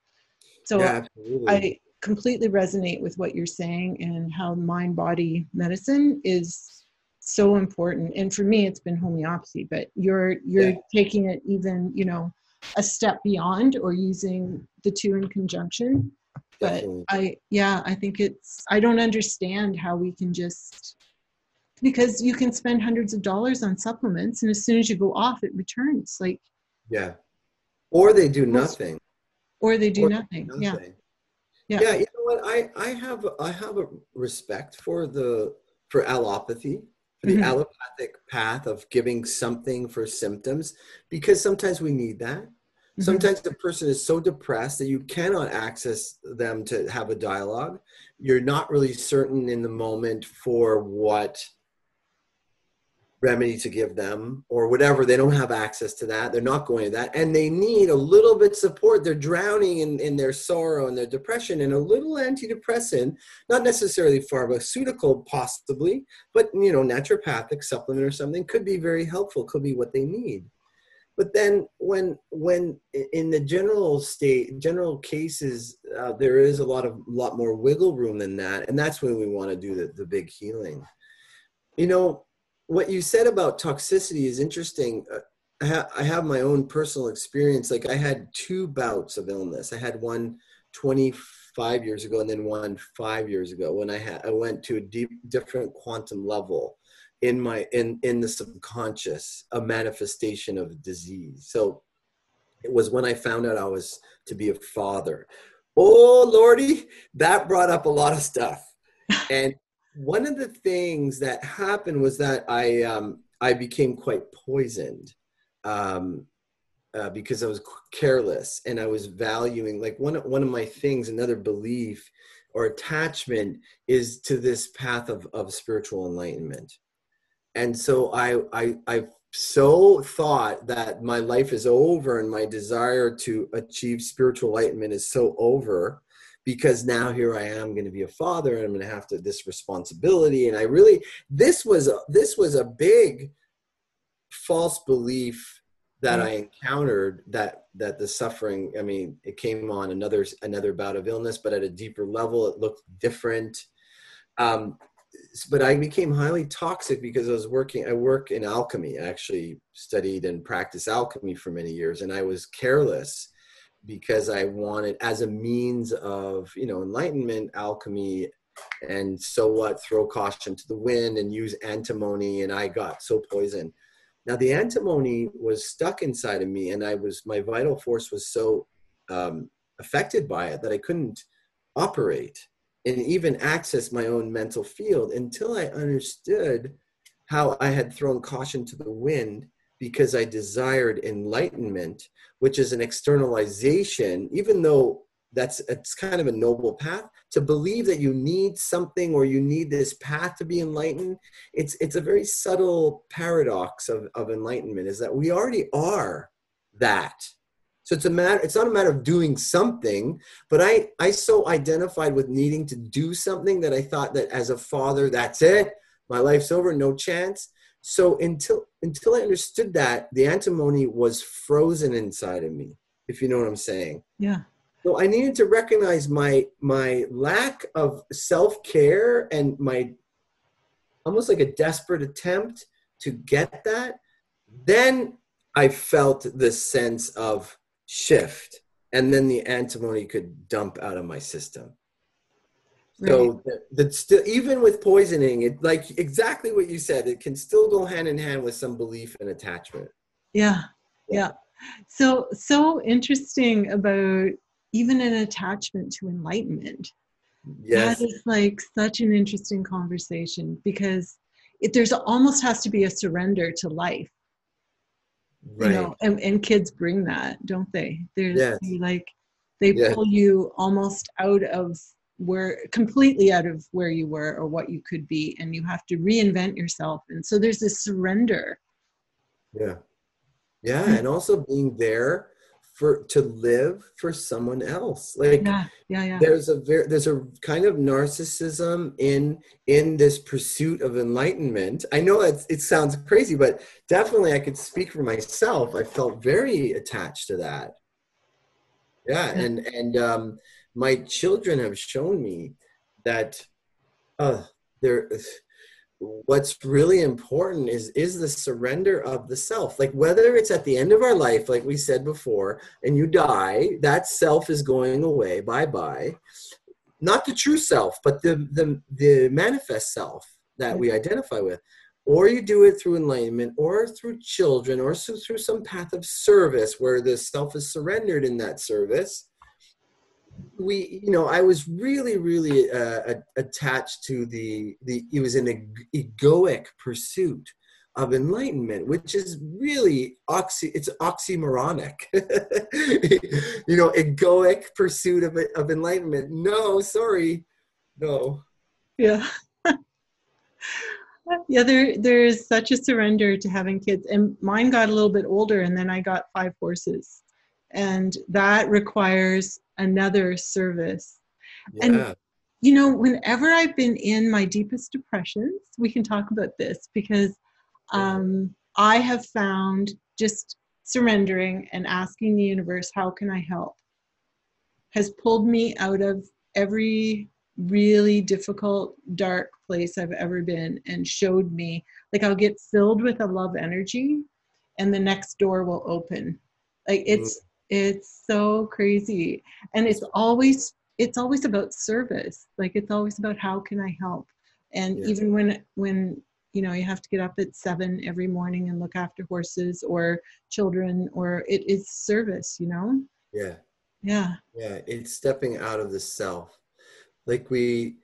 so yeah, i completely resonate with what you're saying and how mind body medicine is so important. And for me it's been homeopathy but you're you're yeah. taking it even you know a step beyond or using the two in conjunction. But Definitely. i yeah i think it's i don't understand how we can just because you can spend hundreds of dollars on supplements and as soon as you go off it returns. Like yeah. Or they do nothing or they do or nothing. nothing. yeah yeah yeah you know what i i have i have a respect for the for allopathy for the mm-hmm. allopathic path of giving something for symptoms because sometimes we need that mm-hmm. sometimes the person is so depressed that you cannot access them to have a dialogue you're not really certain in the moment for what remedy to give them or whatever. They don't have access to that. They're not going to that. And they need a little bit support. They're drowning in, in their sorrow and their depression and a little antidepressant not necessarily pharmaceutical possibly but you know naturopathic supplement or something could be very helpful could be what they need. But then when when in the general state general cases uh, there is a lot of lot more wiggle room than that. And that's when we want to do the, the big healing. You know what you said about toxicity is interesting. Uh, I, ha- I have my own personal experience. Like I had two bouts of illness. I had one 25 years ago and then one five years ago when I had I went to a deep different quantum level in my in in the subconscious, a manifestation of disease. So it was when I found out I was to be a father. Oh lordy, that brought up a lot of stuff. And one of the things that happened was that I um, I became quite poisoned um, uh, because I was careless and I was valuing like one one of my things, another belief or attachment is to this path of of spiritual enlightenment, and so I I I so thought that my life is over and my desire to achieve spiritual enlightenment is so over because now here I am going to be a father and I'm going to have to this responsibility. And I really this was a, this was a big false belief that I encountered that that the suffering I mean it came on another another bout of illness but at a deeper level it looked different. Um, but I became highly toxic because I was working I work in alchemy. I actually studied and practiced alchemy for many years and I was careless because I wanted as a means of you know enlightenment, alchemy, and so what? Throw caution to the wind and use antimony, and I got so poisoned. Now the antimony was stuck inside of me, and I was my vital force was so um, affected by it that I couldn't operate and even access my own mental field until I understood how I had thrown caution to the wind because I desired enlightenment, which is an externalization, even though that's it's kind of a noble path to believe that you need something or you need this path to be enlightened. It's it's a very subtle paradox of, of enlightenment is that we already are that. So it's a matter it's not a matter of doing something but i i so identified with needing to do something that i thought that as a father that's it my life's over no chance so until until I understood that, the antimony was frozen inside of me, if you know what I'm saying. Yeah. So I needed to recognize my my lack of self-care and my almost like a desperate attempt to get that. Then I felt this sense of shift and then the antimony could dump out of my system. So that still even with poisoning, it like exactly what you said, it can still go hand in hand with some belief and attachment. Yeah. Yeah. So so interesting about even an attachment to enlightenment. Yes. That is like such an interesting conversation because it, there's almost has to be a surrender to life. Right. You know, and, and kids bring that, don't they? There's yes. like they Yeah. pull you almost out of where completely out of where you were or what you could be and you have to reinvent yourself and so there's this surrender Yeah. Yeah. And also being there for to live for someone else. Like yeah yeah yeah there's a very there's a kind of narcissism in in this pursuit of enlightenment. I know it's, it sounds crazy, but definitely I could speak for myself. I felt very attached to that. Yeah, Yeah. and and um, my children have shown me that uh, there what's really important is is the surrender of the self. Like whether it's at the end of our life like we said before and you die that self is going away bye bye not the true self but the the the manifest self that we identify with. Or you do it through enlightenment or through children or through some path of service where the self is surrendered in that service we you know i was really really uh, attached to the the it was an egoic pursuit of enlightenment which is really oxy it's oxymoronic. <laughs> You know egoic pursuit of, of enlightenment. No sorry. No. Yeah. <laughs> Yeah there there's such a surrender to having kids and mine got a little bit older and then i got five horses. And that requires another service. Yeah. And- you know whenever i've been in my deepest depressions we can talk about this because um, i have found just surrendering and asking the universe how can i help? has pulled me out of every really difficult dark place i've ever been and showed me like i'll get filled with a love energy and the next door will open. Like it's it's so crazy and it's always it's always about service like it's always about how can i help and Yeah. even when when you know you have to get up at seven every morning and look after horses or children or it is service you know yeah yeah Yeah, it's stepping out of the self. Like we,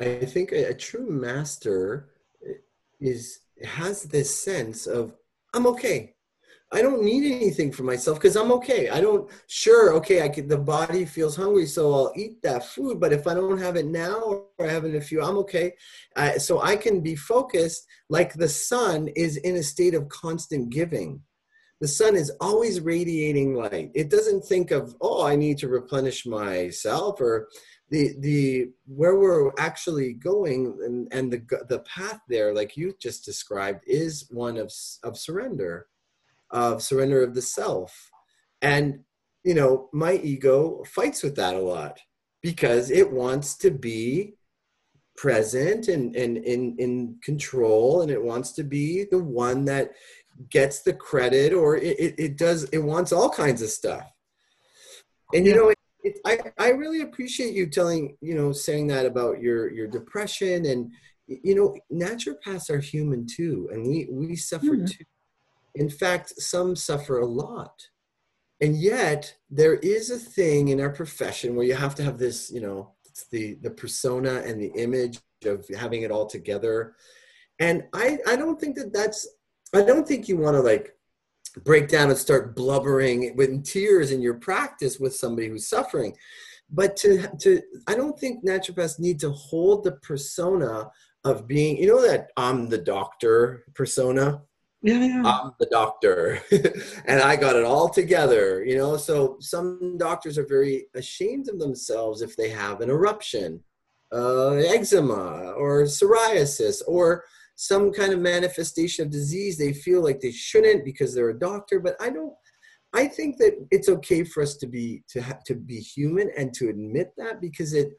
I think a, a true master eh, is has this sense of I'm okay. I don't need anything for myself because I'm okay. I don't sure okay. I could the body feels hungry, so I'll eat that food. But if I don't have it now or I have it in a few, I'm okay. Uh, so I can be focused like the sun is in a state of constant giving the sun is always radiating light it doesn't think of oh i need to replenish myself or the the where we're actually going and and the the path there like you just described is one of of surrender of surrender of the self and you know my ego fights with that a lot because it wants to be present and and in in control and it wants to be the one that gets the credit or it, it, it does it wants all kinds of stuff and you Yeah. know it, it, I, I really appreciate you telling you know saying that about your your depression and you know naturopaths are human too and we we suffer Mhm. too in fact some suffer a lot. And yet there is a thing in our profession where you have to have this you know the the persona and the image of having it all together. And i i don't think that that's i don't think you want to like break down and start blubbering with tears in your practice with somebody who's suffering. But to to i don't think naturopaths need to hold the persona of being you know that i'm the doctor persona yeah yeah I'm the doctor <laughs> and I got it all together, you know. So some doctors are very ashamed of themselves if they have an eruption, uh, eczema, or psoriasis, or some kind of manifestation of disease. They feel like they shouldn't because they're a doctor. But I don't. I think that it's okay for us to be to ha- to be human and to admit that because it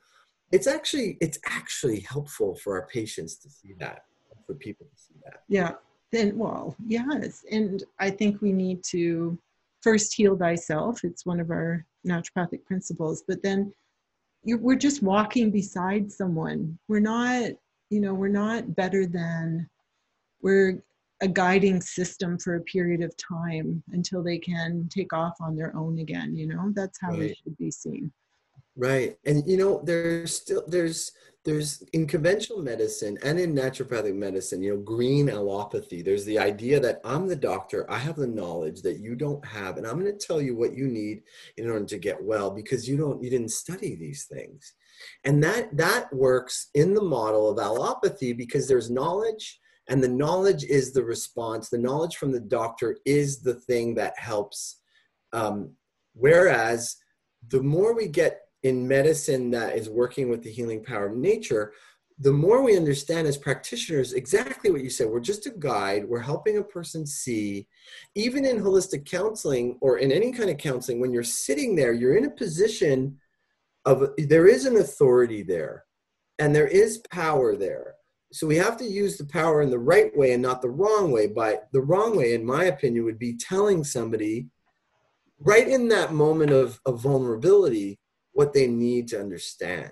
it's actually it's actually helpful for our patients to see that for people to see that. Yeah. Then, well, yes. And I think we need to first heal thyself. It's one of our naturopathic principles. But then you're, we're just walking beside someone. We're not, you know, we're not better than, we're a guiding system for a period of time until they can take off on their own again. You know, that's how it Right. should be seen. Right. And you know, there's still there's there's in conventional medicine and in naturopathic medicine, you know, green allopathy. There's the idea that I'm the doctor, I have the knowledge that you don't have, and I'm going to tell you what you need in order to get well because you don't you didn't study these things. And that that works in the model of allopathy because there's knowledge and the knowledge is the response. The knowledge from the doctor is the thing that helps. Um, whereas the more we get in medicine that is working with the healing power of nature, the more we understand as practitioners exactly what you said. We're just a guide, we're helping a person see. Even in holistic counseling or in any kind of counseling, when you're sitting there, you're in a position of there is an authority there and there is power there. So we have to use the power in the right way and not the wrong way. But the wrong way, in my opinion, would be telling somebody right in that moment of, of vulnerability what they need to understand.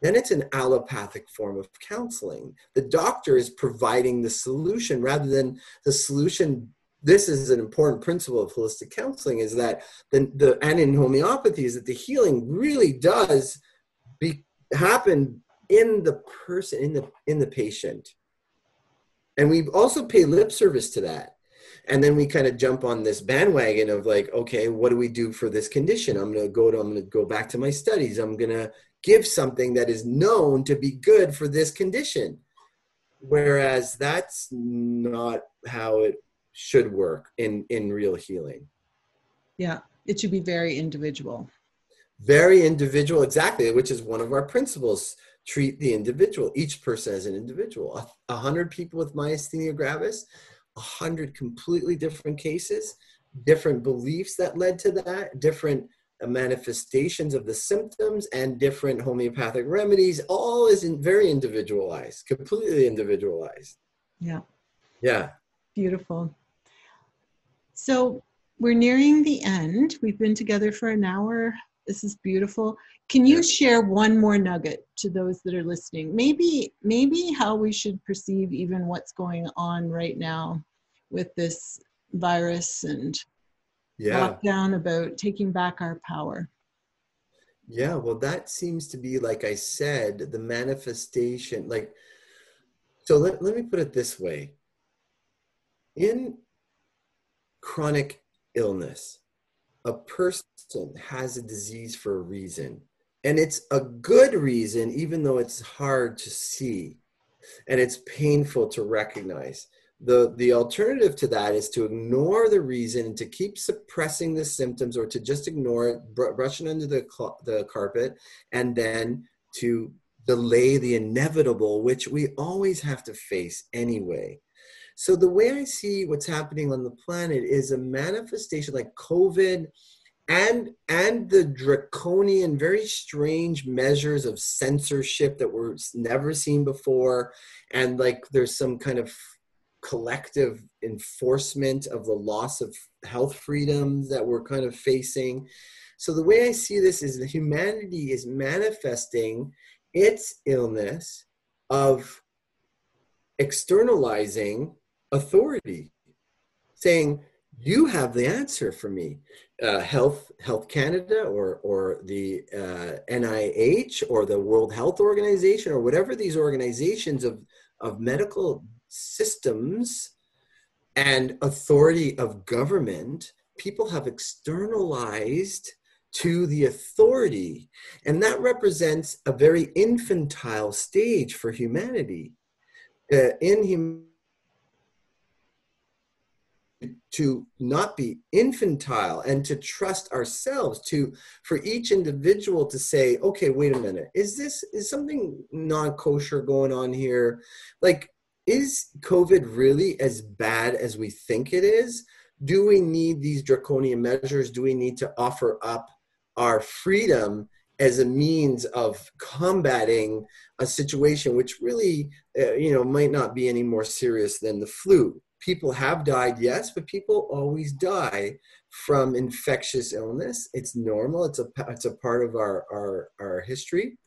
Then it's an allopathic form of counseling. The doctor is providing the solution rather than the solution. This is an important principle of holistic counseling is that the, the and in homeopathy is that the healing really does be, happen in the person, in the in the patient. And we also pay lip service to that and then we kind of jump on this bandwagon of like okay what do we do for this condition? I'm going to go to i'm going to go back to my studies. I'm going to give something that is known to be good for this condition. Whereas that's not how it should work in in real healing. Yeah it should be very individual. Very individual exactly which is one of our principles. Treat the individual each person as an individual. A hundred people with myasthenia gravis a hundred completely different cases, different beliefs that led to that, different uh, manifestations of the symptoms, and different homeopathic remedies. All is in very individualized, completely individualized. Yeah. Yeah. Beautiful. So we're nearing the end. We've been together for an hour. This is beautiful. Can you share one more nugget to those that are listening? Maybe, maybe how we should perceive even what's going on right now with this virus and yeah. lockdown about taking back our power. Yeah, well, that seems to be, like I said, the manifestation. Like, so let, let me put it this way in chronic illness, a person has a disease for a reason. And it's a good reason, even though it's hard to see and it's painful to recognize. The, the alternative to that is to ignore the reason, to keep suppressing the symptoms, or to just ignore it, br- brush it under the, cl- the carpet, and then to delay the inevitable, which we always have to face anyway. So the way I see what's happening on the planet is a manifestation like COVID and and the draconian very strange measures of censorship that were never seen before. And like there's some kind of collective enforcement of the loss of health freedoms that we're kind of facing. So the way i see this is that humanity is manifesting its illness of externalizing authority, saying, you have the answer for me. Uh, Health Health Canada or or the uh, NIH or the World Health Organization or whatever these organizations of of medical systems and authority of government, people have externalized to the authority, and that represents a very infantile stage for humanity. Uh, in humanity to not be infantile and to trust ourselves to for each individual to say okay wait a minute. Is this is something non-kosher going on here? Like is covid really as bad as we think it is? Do we need these draconian measures? Do we need to offer up our freedom as a means of combating a situation which really uh, you know might not be any more serious than the flu people have died, yes, but people always die from infectious illness. It's normal. It's a it's a part of our our, our history,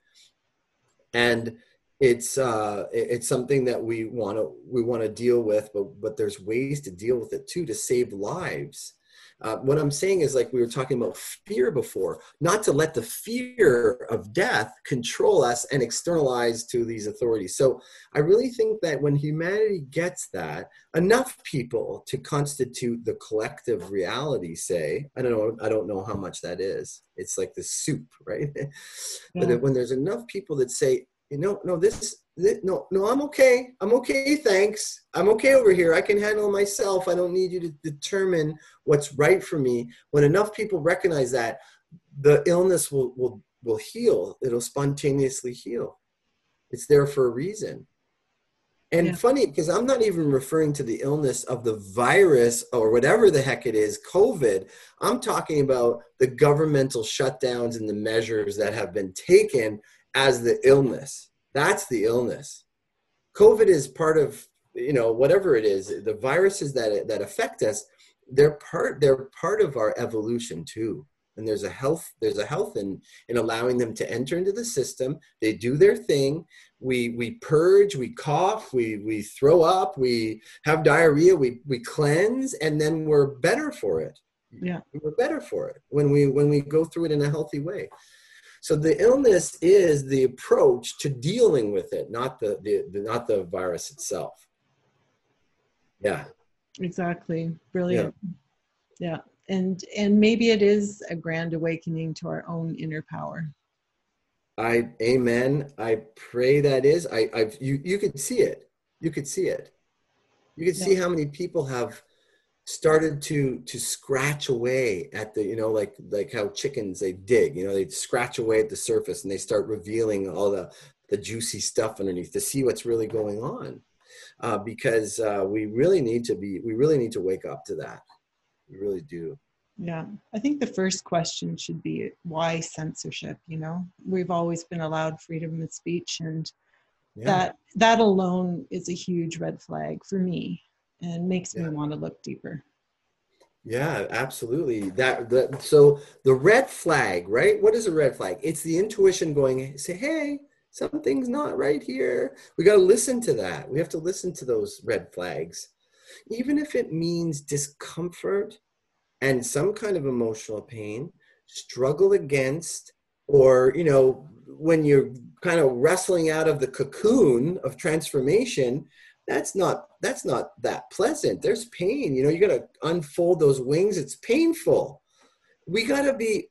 and it's uh, it's something that we want to we want to deal with. But but there's ways to deal with it too to save lives. Uh, what I'm saying is, like we were talking about fear before, not to let the fear of death control us and externalize to these authorities. So I really think that when humanity gets that, enough people to constitute the collective reality, say, I don't know, I don't know how much that is. It's like the soup, right? <laughs> Yeah. but when there's enough people that say, you know, no, this no, no, I'm okay. I'm okay. Thanks. I'm okay over here. I can handle myself. I don't need you to determine what's right for me. When enough people recognize that, the illness will will will heal. It'll spontaneously heal. It's there for a reason. And yeah. funny because I'm not even referring to the illness of the virus or whatever the heck it is, COVID. I'm talking about the governmental shutdowns and the measures that have been taken as the illness that's the illness. COVID is part of, you know, whatever it is, the viruses that, that affect us, they're part, they're part of our evolution too. And there's a health, there's a health in, in allowing them to enter into the system. They do their thing. We, we purge, we cough, we, we throw up, we have diarrhea, we, we cleanse, and then we're better for it. Yeah. We're better for it when we, when we go through it in a healthy way. So the illness is the approach to dealing with it, not the, the, the not the virus itself. Yeah. Exactly. Brilliant. Yeah. yeah. And and maybe it is a grand awakening to our own inner power. I amen. I pray that is. I I you you could see it. You could see it. You could yeah. see how many people have started to to scratch away at the you know like like how chickens they dig you know they scratch away at the surface and they start revealing all the the juicy stuff underneath to see what's really going on. Uh, because uh, we really need to be we really need to wake up to that. We really do. Yeah. I think the first question should be why censorship you know? We've always been allowed freedom of speech and yeah. that that alone is a huge red flag for me and makes yeah. me want to look deeper. Yeah, absolutely. That, that so the red flag, right? What is a red flag? It's the intuition going, say, hey, something's not right here. We got to listen to that. We have to listen to those red flags, even if it means discomfort and some kind of emotional pain, struggle against, or you know, when you're kind of wrestling out of the cocoon of transformation, that's not that's not that pleasant. There's pain you know you got to unfold those wings. It's painful. We got to be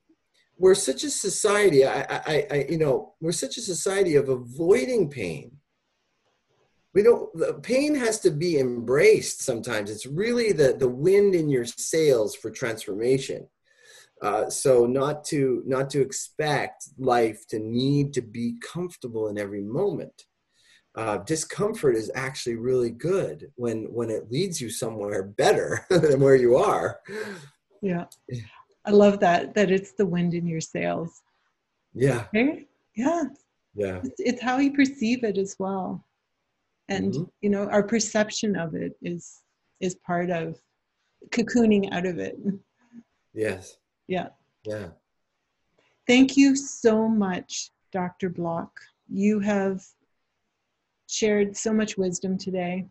we're such a society I, I i you know we're such a society of avoiding pain. We don't pain has to be embraced sometimes. It's really the the wind in your sails for transformation. Uh, so not to not to expect life to need to be comfortable in every moment uh, discomfort is actually really good when when it leads you somewhere better <laughs> than where you are. Yeah. I love that that it's the wind in your sails. Yeah. Okay? yeah. Yeah. It's, it's, how you perceive it as well. And mm-hmm. you know our perception of it is is part of cocooning out of it. Yes. Yeah. Yeah. Thank you so much dr block. You have shared so much wisdom today.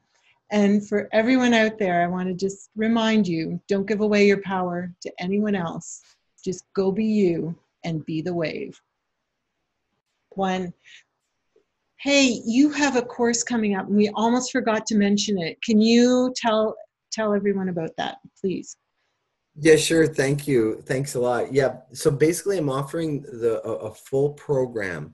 And for everyone out there, I want to just remind you don't give away your power to anyone else. Just go be you and be the wave. One, hey, you have a course coming up and we almost forgot to mention it. Can you tell tell everyone about that, please? Yeah, sure. Thank you. Thanks a lot. Yeah. So basically, I'm offering the a, a full program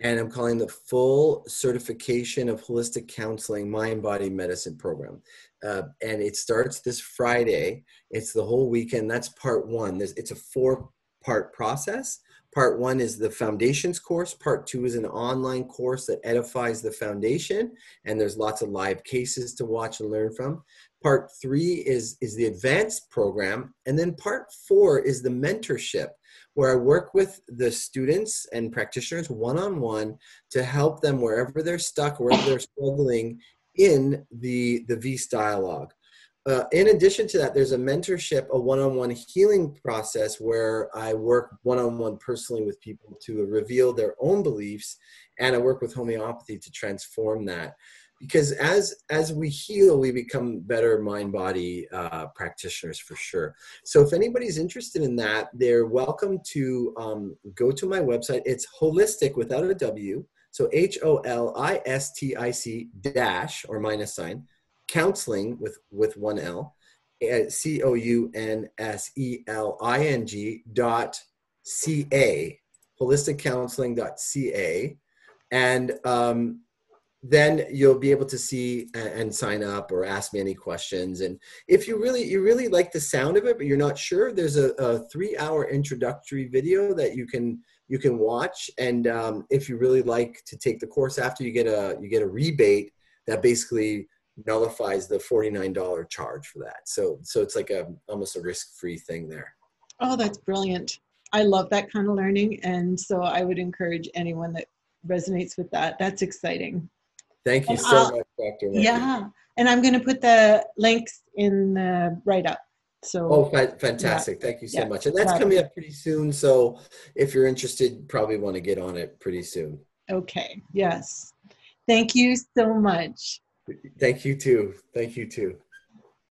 and I'm calling the full certification of holistic counseling mind body medicine program. Uh, and it starts this Friday. It's the whole weekend. That's part one. There's, it's a four part process. Part one is the foundations course. Part two is an online course that edifies the foundation, and there's lots of live cases to watch and learn from. Part three is, is the advanced program. And then part four is the mentorship where I work with the students and practitioners one on one to help them wherever they're stuck, wherever they're struggling in the, the VIS dialogue. Uh, in addition to that, there's a mentorship, a one on one healing process where I work one on one personally with people to reveal their own beliefs, and I work with homeopathy to transform that. Because as as we heal we become better mind body uh, practitioners for sure. So if anybody's interested in that they're welcome to um, go to my website. It's holistic without a w. So h-o-l-i-s-t-i-c dash or minus sign counseling with with one l c-o-u-n-s-e-l-i-n-g dot c-a holisticcounseling.ca and um, then you'll be able to see and sign up or ask me any questions. And if you really you really like the sound of it but you're not sure there's a, a three hour introductory video that you can you can watch. And um, if you really like to take the course after you get a you get a rebate that basically nullifies the $49 charge for that. So so it's like a almost a risk-free thing there. Oh that's brilliant. I love that kind of learning. And so i would encourage anyone that resonates with that. That's exciting Thank you and so I'll, much, Dr. Murphy. Yeah, and I'm going to put the links in the write up. So oh, fantastic! Yeah. Thank you so yeah. much. And that's coming up pretty soon. So if you're interested, probably want to get on it pretty soon. Okay. Yes. Thank you so much. Thank you too. Thank you too.